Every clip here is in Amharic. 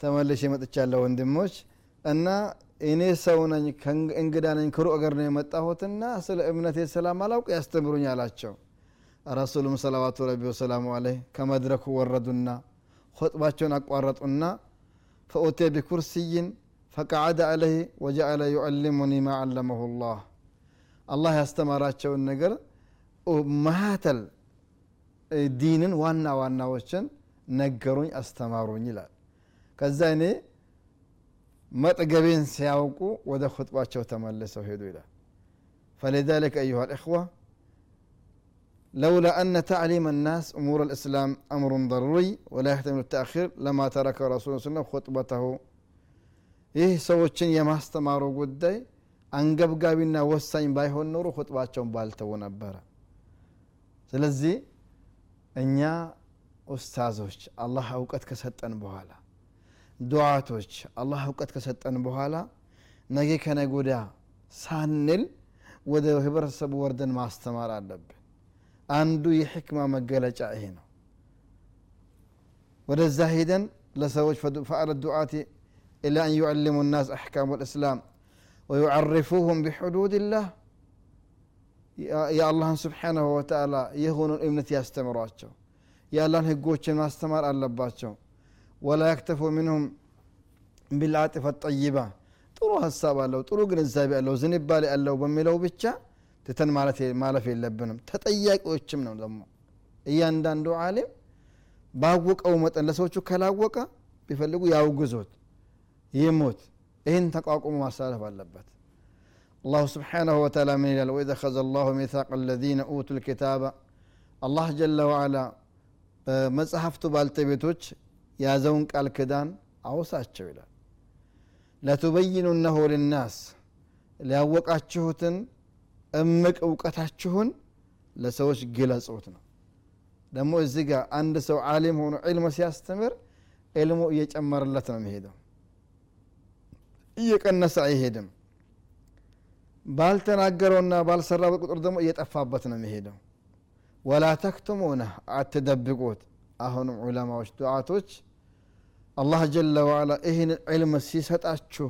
ተመልሼ መጥቻለሁ ወንድሞች። እና እኔ ሰው ነኝ እንግዳ ነኝ ከሩቅ አገር ነው የመጣሁትና ስለ እምነቴ አላውቅ ያስተምሩኝ አላቸው። ረሱሉም ሰለዋቱ ረቢ ወሰላሙ አለይህ ከመድረኩ ወረዱና ኹጥባቸውን አቋረጡና ፈኡቴ ቢኩርስይን ፈቀዓደ አለህ ወጀአለ ዩዕልሙኒ ማ ዓለመሁ ላህ አላህ ያስተማራቸውን ነገር ማተል ዲንን ዋና ዋናዎችን ነገሩኝ አስተማሩኝ ይላል ከዛ እኔ መጥገቤን ሲያውቁ ወደ ኹጥባቸው ተመልሰው ሄዱ ይላል فلذلك أيها الإخوة لولا أن تعليم الناس أمور الإسلام أمر ضروري ولا يحتمل التأخير لما ترك رسول الله صلى الله عليه وسلم خطبته ይህ ሰዎችን የማስተማሩ ጉዳይ አንገብጋቢና ወሳኝ ባይሆን ኖሮ ሁጥባቸውን ባልተው ነበረ ስለዚህ እኛ ኡስታዞች አላህ እውቀት ከሰጠን በኋላ ዱዓቶች አላህ እውቀት ከሰጠን በኋላ ነገ ከነጎዳ ሳንል ወደ ህብረተሰቡ ወርደን ማስተማር አለብን አንዱ የሕክማ መገለጫ ይሄ ነው ወደዛ ሄደን ለሰዎች ፈአለ ዱዓቲ ኢላ አን ዩዕልሙ ናስ አሕካሙ ልእስላም ወዩዓርፉሁም ቢሕዱድ ላህ የአላህን ስብሓናሁ ወተላ የሆኑን እምነት ያስተምሯቸው የአላህን ህጎችን ማስተማር አለባቸው ወላ ያክተፉ ምንሁም ቢልዓጢፈ ጠይባ ጥሩ ሀሳብ አለው ጥሩ ግንዛቤ አለው ዝንባሌ አለው በሚለው ብቻ ትተን ማለፍ የለብንም። ተጠያቂዎችም ነው ደግሞ። እያንዳንዱ አሌም ባወቀው መጠን ለሰዎቹ ካላወቀ ቢፈልጉ ያውግዞት ይሞት ይህን ተቋቁሞ ማሳለፍ አለበት። አላሁ ስብሓናሁ ወተላ ምን ይላል? ወኢዝ አኸዘ አላሁ ሚታቅ አለዚነ ኡቱ ልኪታበ አላህ ጀለ ዋዓላ በመጽሐፍቱ ባልተቤቶች ያዘውን ቃል ክዳን አውሳቸው ይላል። ለቱበይኑነሁ ልናስ ሊያወቃችሁትን እምቅ እውቀታችሁን ለሰዎች ግለጹት ነው። ደግሞ እዚህ ጋር አንድ ሰው አሊም ሆኖ ዕልም ሲያስተምር ዕልሙ እየጨመረለት ነው የሚሄደው። እየቀነሰ አይሄድም። ባልተናገረውና ባልሰራበት ቁጥር ደግሞ እየጠፋበት ነው የሚሄደው። ወላ ተክቱሙነ አትደብቁት። አሁንም ዑለማዎች ዱዓቶች አላህ ጀለ ዋላ ይህን ዕልም ሲሰጣችሁ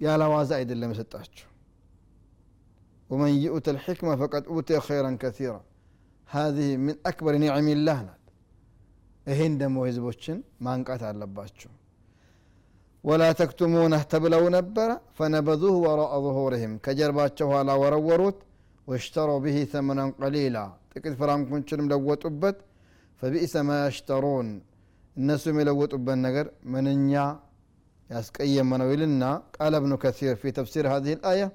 ያለ ዋዛ አይደለም የሰጣችሁ ومن يؤت الحكمة فقد أوتي خيرا كثيرا. هذه من أكبر نعم الله إهند موهزبوشن ما انقطع اللباتشو ولا تكتمونه تبلو نبرا فنبذوه وراء ظهورهم. كجرباتشو على وروروت واشتروا به ثمنا قليلا. تكت فرام كنشلم لو أبت فبئس ما يشترون. الناس يلو تبت النقر من ينع يسكي منويلنا. قال ابن كثير في تفسير هذه الآية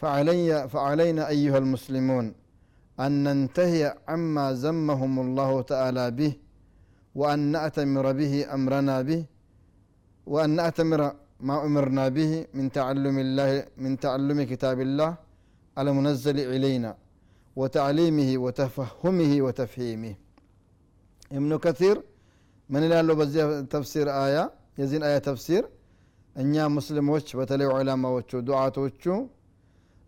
فعلي فعلينا أيها المسلمون أن ننتهي عما زمهم الله تعالى به وأن نأتمر به أمرنا به وأن نأتمر ما أمرنا به من تعلم الله من تعلم كتاب الله المنزل إلينا وتعليمه وتفهمه وتفهيمه. ابن كثير من لا له تفسير آية؟ يزين آية تفسير. أن يا مسلم وش بتلي علماء وش دعاة وش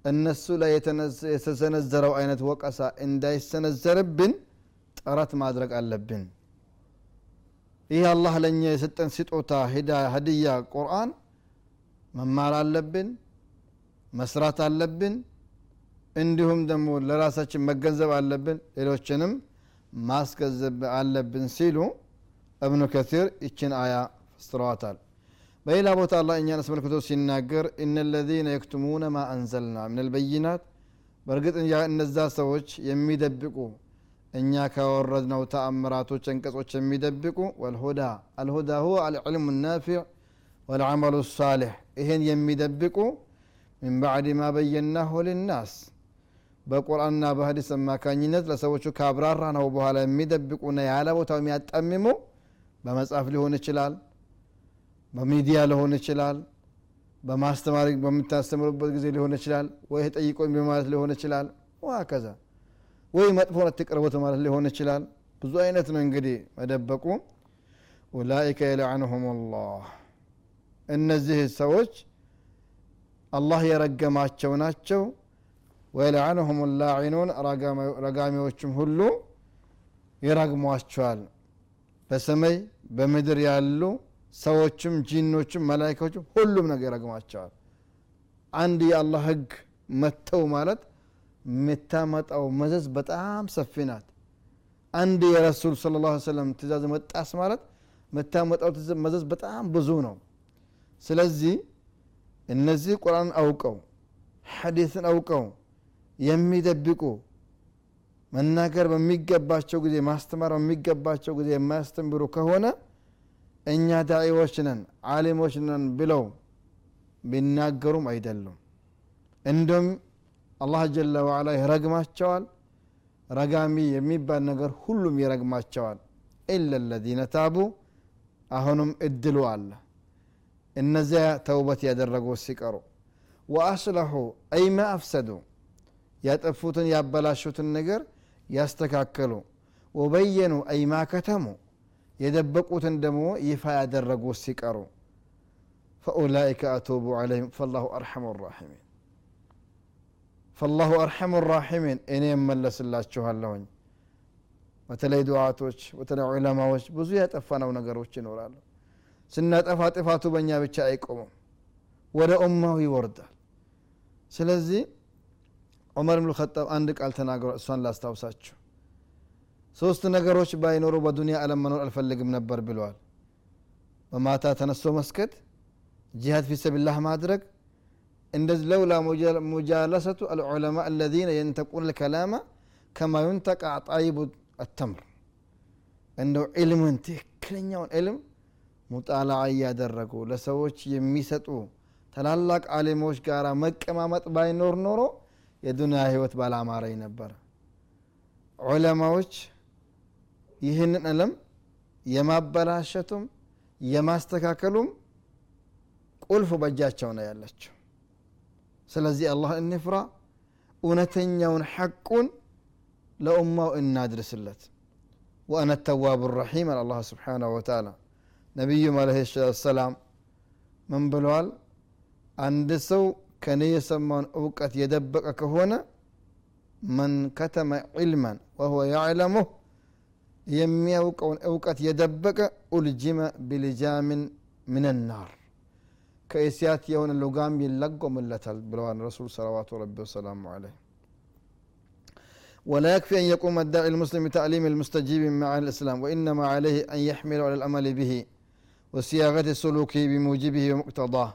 እነሱ ላይ የተሰነዘረው አይነት ወቀሳ እንዳይሰነዘርብን ጥረት ማድረግ አለብን። ይህ አላህ ለእኛ የሰጠን ስጦታ ህድያ ቁርአን መማር አለብን መስራት አለብን እንዲሁም ደግሞ ለራሳችን መገንዘብ አለብን ሌሎችንም ማስገንዘብ አለብን ሲሉ እብኑ ከሲር ይችን አያ ፈስረዋታል በሌላ ቦታ አላ እኛን አስመልክቶ ሲናገር እነ ለዚነ የክቱሙነ ማ አንዘልና ምን ልበይናት በእርግጥ እነዛ ሰዎች የሚደብቁ እኛ ካወረድነው ተአምራቶች አንቀጾች የሚደብቁ ወልሁዳ አልሁዳ ሁወ አልዕልሙ ናፊዕ ወልዓመሉ ሳሌሕ ይህን የሚደብቁ ምን ባዕድ ማ በየናሁ ልናስ በቁርአንና በሀዲስ አማካኝነት ለሰዎቹ ካብራራ ነው በኋላ የሚደብቁና ያለ ቦታው የሚያጣምሙ በመጽሐፍ ሊሆን ይችላል በሚዲያ ሊሆን ይችላል በማስተማሪ በምታስተምሩበት ጊዜ ሊሆን ይችላል ወይ ጠይቆኝ በማለት ሊሆን ይችላል ዋከዛ ወይ መጥፎ አትቅረቡት ማለት ሊሆን ይችላል። ብዙ አይነት ነው እንግዲህ መደበቁ። ኡላኢከ የለዕንሁም ላህ እነዚህ ሰዎች አላህ የረገማቸው ናቸው። ወየለዕንሁም ላዒኑን ረጋሚዎችም ሁሉ ይረግሟቸዋል በሰማይ በምድር ያሉ ሰዎችም ጂኖችም መላይካዎችም ሁሉም ነገር ይረግሟቸዋል አንድ የአላህ ህግ መተው ማለት የምታመጣው መዘዝ በጣም ሰፊ ናት። አንድ የረሱል ስለ ላ ሰለም ትእዛዝ መጣስ ማለት የምታመጣው መዘዝ በጣም ብዙ ነው። ስለዚህ እነዚህ ቁርአን አውቀው ሐዲስን አውቀው የሚደብቁ መናገር በሚገባቸው ጊዜ ማስተማር በሚገባቸው ጊዜ የማያስተምሩ ከሆነ እኛ ዳዒዎች ነን አሊሞች ነን ብለው ቢናገሩም አይደሉም። እንዲሁም አላህ ጀለ ዋዓላ ይረግማቸዋል። ረጋሚ የሚባል ነገር ሁሉም ይረግማቸዋል። ኢላ ለዚነ ታቡ አሁንም እድሉ አለ። እነዚያ ተውበት ያደረጉ ሲቀሩ ወአስለሑ አይ አፍሰዱ ያጠፉትን ያበላሹትን ነገር ያስተካከሉ። ወበየኑ አይ ከተሙ የደበቁትን ደግሞ ይፋ ያደረጉ ሲቀሩ ፈኡላይከ አቱቡ ዓለይህም ፈላሁ አርሐሙ ራሒሚን። ፈላሁ አርሐሙ ራሒሚን እኔ እመለስላችኋለሁኝ። በተለይ ዱዓቶች በተለይ ዑለማዎች ብዙ ያጠፋነው ነገሮች ይኖራሉ። ስናጠፋ ጥፋቱ በእኛ ብቻ አይቆምም ወደ ኡማው ይወርዳል። ስለዚህ ዑመር ብን ኸጣብ አንድ ቃል ተናግሯል እሷን ላስታውሳችሁ ሶስት ነገሮች ባይኖሩ በዱንያ አለም መኖር አልፈልግም ነበር ብለዋል። በማታ ተነስቶ መስገድ ጂሃድ ፊ ሰቢላህ ማድረግ እንደዚህ ለውላ ሙጃለሰቱ አልዑለማ አለዚነ የንተቁን ልከላማ ከማ ዩንተቃ ጣይቡ አተምር። እንደው ዕልምን ትክክለኛውን ዕልም ሙጣላዓ እያደረጉ ለሰዎች የሚሰጡ ታላላቅ አሊሞች ጋር መቀማመጥ ባይኖር ኖሮ የዱንያ ህይወት ባላማረኝ ነበር። ዑለማዎች ይህንን ዕለም የማበላሸቱም የማስተካከሉም ቁልፍ በእጃቸው ነው ያለችው ስለዚህ አላህ እንፍራ እውነተኛውን ሐቁን ለኡማው እናድርስለት ወአነ ተዋቡ ረሒም አለ አላህ ስብሓናሁ ወተዓላ ነቢዩም አለ ሰላም ምን ብለዋል አንድ ሰው ከኔ የሰማውን እውቀት የደበቀ ከሆነ መን ከተመ ዒልመን ወሁወ ያዕለሙህ የሚያውቀውን እውቀት የደበቀ ኡልጅመ ቢልጃምን ምን ናር ከእስያት የሆነ ሉጋም ይለጎምለታል ብለዋል ረሱል ሰለዋቱ ረቢ ወሰላሙ አለይህ ولا يكفي أن يقوم الداعي المسلم بتعليم المستجيب مع الإسلام وإنما عليه أن يحمل على الأمل به وصياغة سلوكه بموجبه ومقتضاه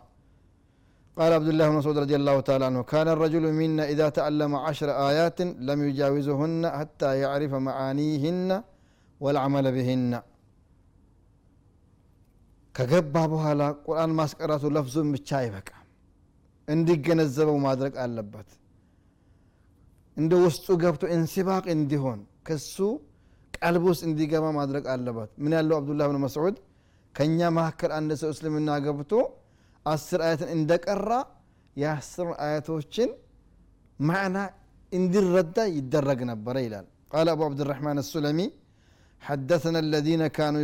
قال عبد الله بن مسعود رضي الله تعالى عنه كان الرجل منا إذا تعلم عشر آيات لم يجاوزهن حتى يعرف معانيهن ወልዓመለ ብሂና ከገባ በኋላ ቁርአን ማስቀራቱ ለፍዙን ብቻ አይበቃ እንዲገነዘበው ማድረግ አለበት። እንደ ውስጡ ገብቶ እንስባቅ እንዲሆን ከሱ ቀልብ ውስጥ እንዲገባ ማድረግ አለበት። ምን ያለው አብዱላህ ብን መስዑድ? ከእኛ መካከል አንድ ሰው እስልምና ገብቶ አስር አያትን እንደቀራ የአስር አያቶችን ማዕና እንዲረዳ ይደረግ ነበረ ይላል። ቃል አቡ አብድራህማን አሱለሚ حدثنا الذين كانوا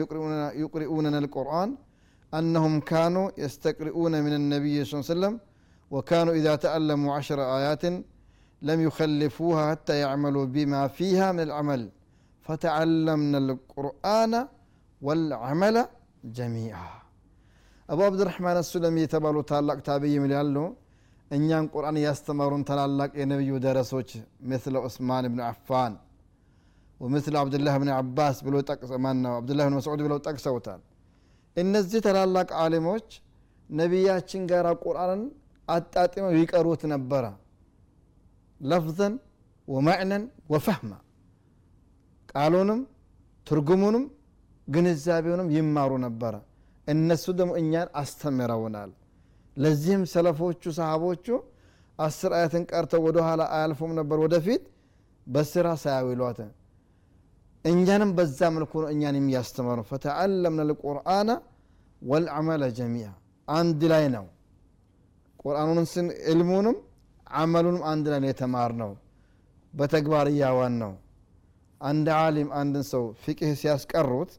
يقرؤوننا القرآن أنهم كانوا يستقرؤون من النبي صلى الله عليه وسلم وكانوا إذا تعلموا عشر آيات لم يخلفوها حتى يعملوا بما فيها من العمل فتعلمنا القرآن والعمل جميعا አቡ አብድራሕማን አሱለም የተባሉ ታላቅ ታብይ ምን ያሉ እኛን ቁርአን ያስተማሩን ታላላቅ የነቢዩ ደረሶች ምስለ ዑስማን ብን አፋን ወምስለ አብድላህ ብን አባስ ብሎ ማነው? አብዱላህ ብን መስዑድ ብለው ጠቅሰውታል። እነዚህ ታላላቅ አሊሞች ነቢያችን ጋር ቁርአንን አጣጥመው ይቀሩት ነበረ። ለፍዘን ወማዕነን ወፈህማ ቃሉንም ትርጉሙንም ግንዛቤውንም ይማሩ ነበረ። እነሱ ደግሞ እኛን አስተምረውናል። ለዚህም ሰለፎቹ ሰሃቦቹ አስር አያትን ቀርተው ወደ ኋላ አያልፉም ነበር። ወደፊት በስራ ሳያዊሏት እኛንም በዛ መልኩ ነው እኛን የሚያስተምሩ ፈተዓለምና ልቁርአነ ወልዓመለ ጀሚያ አንድ ላይ ነው። ቁርአኑን ስን ዕልሙንም አመሉንም አንድ ላይ ነው የተማር ነው በተግባር እያዋን ነው። አንድ ዓሊም አንድን ሰው ፊቅህ ሲያስቀሩት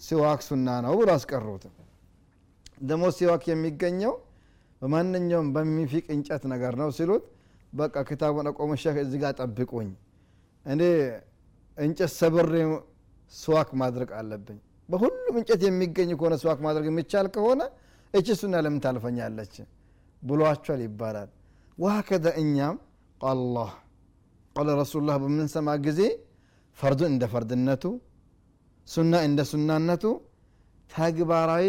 ሲዋክ ሱና ነው ብሎ አስቀሩት። ደግሞ ሲዋክ የሚገኘው በማንኛውም በሚፊቅ እንጨት ነገር ነው ሲሉት በቃ ክታቡን አቆሙ ሸክ እዚ ጋር ጠብቁኝ። እኔ እንጨት ሰብሬ ስዋክ ማድረግ አለብኝ። በሁሉም እንጨት የሚገኝ ከሆነ ስዋክ ማድረግ የሚቻል ከሆነ እች ሱና ለምን ታልፈኛለች? ብሏቸዋል ይባላል። وهكذا እኛም قال الله قال رسول الله በምንሰማ ጊዜ ፈርዱን እንደ ፈርድነቱ ሱና እንደ ሱናነቱ ተግባራዊ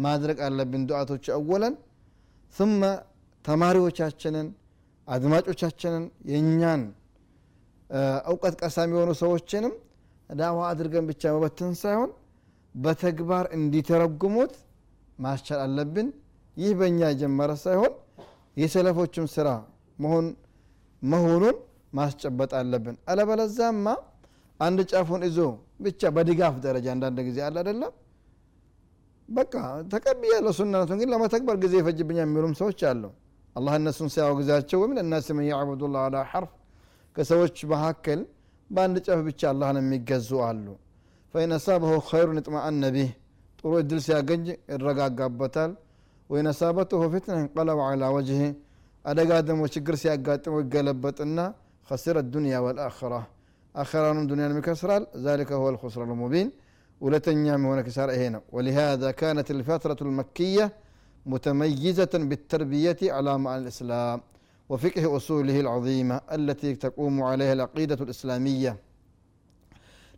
ማድረግ አለብን። ዱዓቶች አወለን። ثم ተማሪዎቻችንን አድማጮቻችንን የእኛን እውቀት ቀሳሚ የሆኑ ሰዎችንም ዳዋ አድርገን ብቻ መበትን ሳይሆን በተግባር እንዲተረጉሙት ማስቻል አለብን። ይህ በእኛ የጀመረ ሳይሆን የሰለፎችም ስራ መሆኑን ማስጨበጥ አለብን። አለበለዛማ አንድ ጫፉን ይዞ ብቻ በድጋፍ ደረጃ አንዳንድ ጊዜ አለ አደለም በቃ ተቀብያለሁ ሱናነቱን ግን ለመተግበር ጊዜ ይፈጅብኛ የሚሉም ሰዎች አሉ። አላህ እነሱን ሲያወግዛቸው ወምን እናስ ምን ያዕቡዱ ላ አላ ሐርፍ ከሰዎች መካከል በአንድ ጨፍ ብቻ አላህን የሚገዙ አሉ ፈኢን አሳበሁ ኸይሩን ይጥማአነ ቢህ ጥሩ እድል ሲያገኝ ይረጋጋበታል ወይን አሳበትሁ ፊትና እንቀለብ አላ ወጅህ አደጋ ደግሞ ችግር ሲያጋጥመው ይገለበጥና خسر الدنيا والآخرة آخرانم دنيا مكسرال ذلك هو الخسران المبين ولتنيام هنا كسار هنا ولهذا كانت الفترة المكية متميزة بالتربية على معنى الإسلام وفقه أصوله العظيمة التي تقوم عليها العقيدة الإسلامية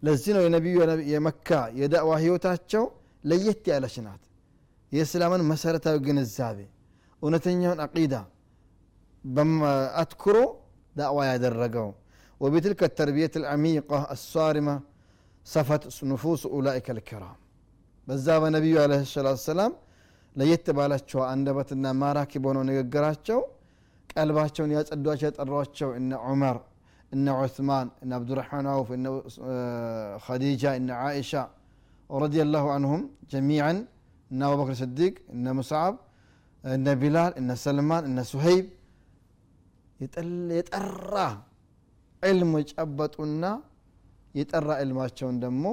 لزينو ينبي يا مكة يدأ وهيوتاتشو ليت على شنات የእስላምን መሰረታዊ ግንዛቤ እውነተኛውን አቂዳ አትኩሮ ዳዕዋ ያደረገው وبتلك التربية العميقة الصارمة صفت نفوس أولئك الكرام በዛ በነቢዩ አለ ሰላት ሰላም ለየት ባላቸው አንደበትና ማራኪ በሆነው ንግግራቸው ቀልባቸውን ያጸዷቸው ያጠሯቸው እነ ዑመር እነ ዑስማን እነ አብዱራሕማን አውፍ እነ ኸዲጃ እነ ዓኢሻ ረዲየላሁ አንሁም ጀሚዓን እነ አቡበክር ስዲቅ እነ ሙስዓብ እነ ቢላል እነ ሰልማን እነ ሱሀይብ የጠራ ዕልም የጨበጡና የጠራ ዕልማቸውን ደግሞ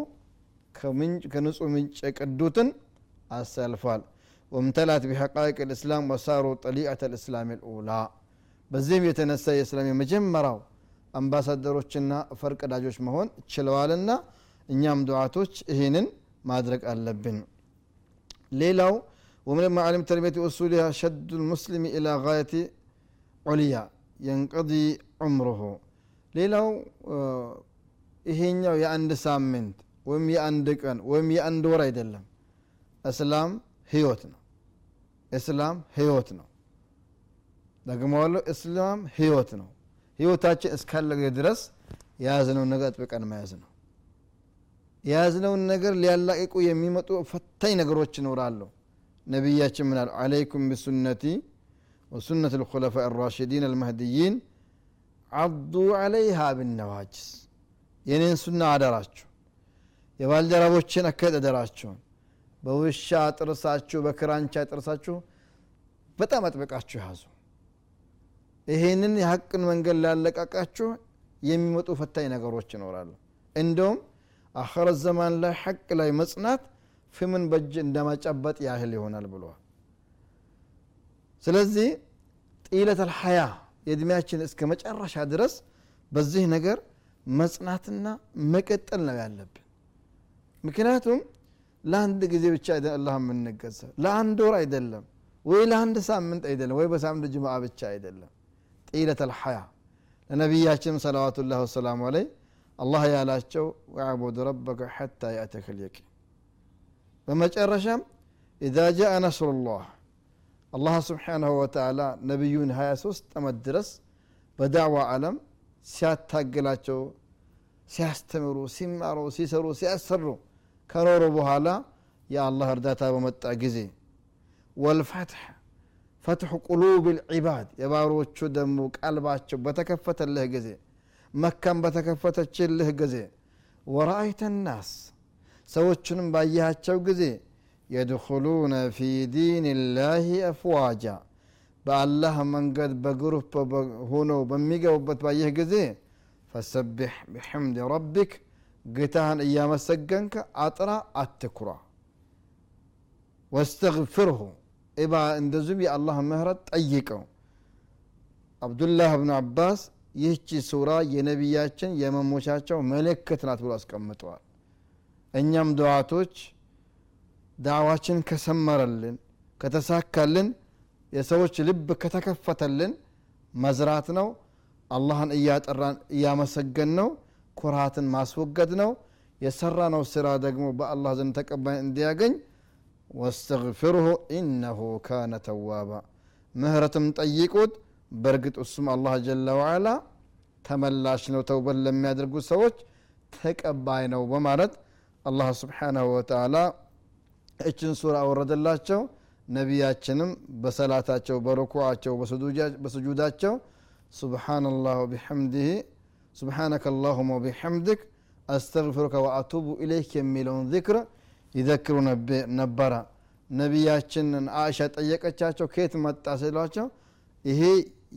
ከንጹህ ምንጭ የቀዱትን አሰልፏል ወምተላት ቢሐቃይቅ ልእስላም ወሳሩ ጠሊአት ልእስላም ልኡላ በዚህም የተነሳ የእስላም የመጀመሪያው አምባሳደሮችና ፈርቀዳጆች መሆን ችለዋልና እኛም ዱዓቶች ይህንን ማድረግ አለብን ሌላው ومن معالم تربية أصولها شد المسلم إلى غاية عليا ينقضي عمره ሌላው ይሄኛው የአንድ ሳምንት ወይም የአንድ ቀን ወይም የአንድ ወር አይደለም እስላም ህይወት ነው እስላም ህይወት ነው ደግመዋለሁ እስላም ህይወት ነው። ህይወታችን እስካለ ድረስ የያዝነውን ነገር አጥብቀን መያዝ ነው። የያዝነውን ነገር ሊያላቅቁ የሚመጡ ፈታኝ ነገሮች ይኖራሉ። ነቢያችን ምናል አለይኩም ቢሱነቲ ወሱነት ልኩለፋ ራሽዲን አልመህድይን አዱ አለይሃ ብነዋጅስ የኔን ሱና አደራችሁ የባልደረቦችን አካሄድ አደራችሁን በውሻ ጥርሳችሁ በክራንቻ ጥርሳችሁ በጣም አጥብቃችሁ ያዙ ይሄንን የሀቅን መንገድ ላለቃቃችሁ የሚመጡ ፈታኝ ነገሮች ይኖራሉ። እንደውም አኸረ ዘማን ላይ ሐቅ ላይ መጽናት ፍምን በእጅ እንደማጨበጥ ያህል ይሆናል ብለዋል። ስለዚህ ጢለት አልሐያ የእድሜያችን እስከ መጨረሻ ድረስ በዚህ ነገር መጽናትና መቀጠል ነው ያለብን። ምክንያቱም ለአንድ ጊዜ ብቻ አላህ የምንገዛ ለአንድ ወር አይደለም ወይ ለአንድ ሳምንት አይደለም ወይ በሳምንት ጅምዓ ብቻ አይደለም ጢለት አልሐያ ለነቢያችንም ሰለዋቱላህ ወሰላሙ አለይ አላህ ያላቸው ወዕቡድ ረበከ ሐታ ያእተከ ልየቂን በመጨረሻም ኢዛ ጃአ ነስሩላህ አላህ ስብሓንሁ ወተዓላ ነቢዩን 23 ዓመት ድረስ በዳዕዋ ዓለም ሲያታግላቸው ሲያስተምሩ ሲማሩ ሲሰሩ ሲያሰሩ ከኖሩ በኋላ የአላህ እርዳታ በመጣ ጊዜ ወልፈትሕ ፈትሑ ቁሉብ ልዒባድ የባሮቹ ደግሞ ቀልባቸው በተከፈተልህ ጊዜ መካም በተከፈተችልህ ጊዜ ወረአይተ ናስ ሰዎቹንም ባየሃቸው ጊዜ የድኹሉነ ፊ ዲን ላህ አፍዋጃ በአላህ መንገድ በግሩፕ ሆነው በሚገቡበት ባየህ ጊዜ ፈሰቢሕ ብሕምድ ረቢክ ጌታህን እያመሰገንከ አጥራ አትኩራ ወስተግፍርሁ ኢባ እንደዚሁም የአላህ ምህረት ጠይቀው አብዱላህ ብኑ አባስ ይህቺ ሱራ የነቢያችን የመሞቻቸው ምልክት ናት ብሎ አስቀምጠዋል እኛም ድዋቶች ዳዕዋችን ከሰመረልን ከተሳካልን የሰዎች ልብ ከተከፈተልን መዝራት ነው አላህን እያጠራን እያመሰገን ነው ኩራትን ማስወገድ ነው የሰራ ነው ስራ ደግሞ በአላህ ዘንድ ተቀባይ እንዲያገኝ ወስተግፊርሁ ኢነሁ ካነ ተዋባ ምህረትም ጠይቁት በእርግጥ እሱም አላህ ጀለ ዋዓላ ተመላሽ ነው ተውበት ለሚያደርጉ ሰዎች ተቀባይ ነው በማለት አላህ ስብሓናሁ ወተላ እችን ሱራ አወረደላቸው ነቢያችንም በሰላታቸው በርኩዓቸው በስጁዳቸው ሱብሓነላህ ወቢሐምድህ ሱብሓነከ አላሁመ ወቢሐምድክ አስተግፊሩከ ወአቱቡ ኢለይክ የሚለውን ዚክር ይዘክሩ ነበረ ነቢያችንን አእሻ ጠየቀቻቸው ከየት መጣ ሲሏቸው ይሄ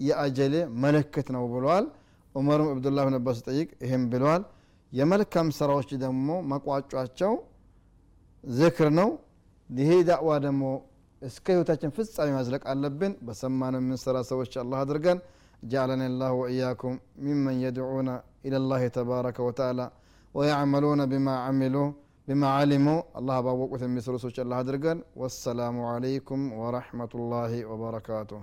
የአጀሌ መለክት ነው ብለዋል ዑመርም አብዱላህ ብን አባስ ጠይቅ ይህም ብለዋል የመልካም ስራዎች ደግሞ መቋጫቸው ዝክር ነው ይሄ ዳዕዋ ደግሞ እስከ ህይወታችን ፍጻሜ ማዝለቅ አለብን በሰማነው የምንሰራ ሰዎች አላህ አድርገን جعلني الله وإياكم ممن يدعون إلى الله تبارك وتعالى ويعملون بما عملوا بما علموا الله باوقت المسر سوش الله درقن والسلام عليكم ورحمة الله وبركاته.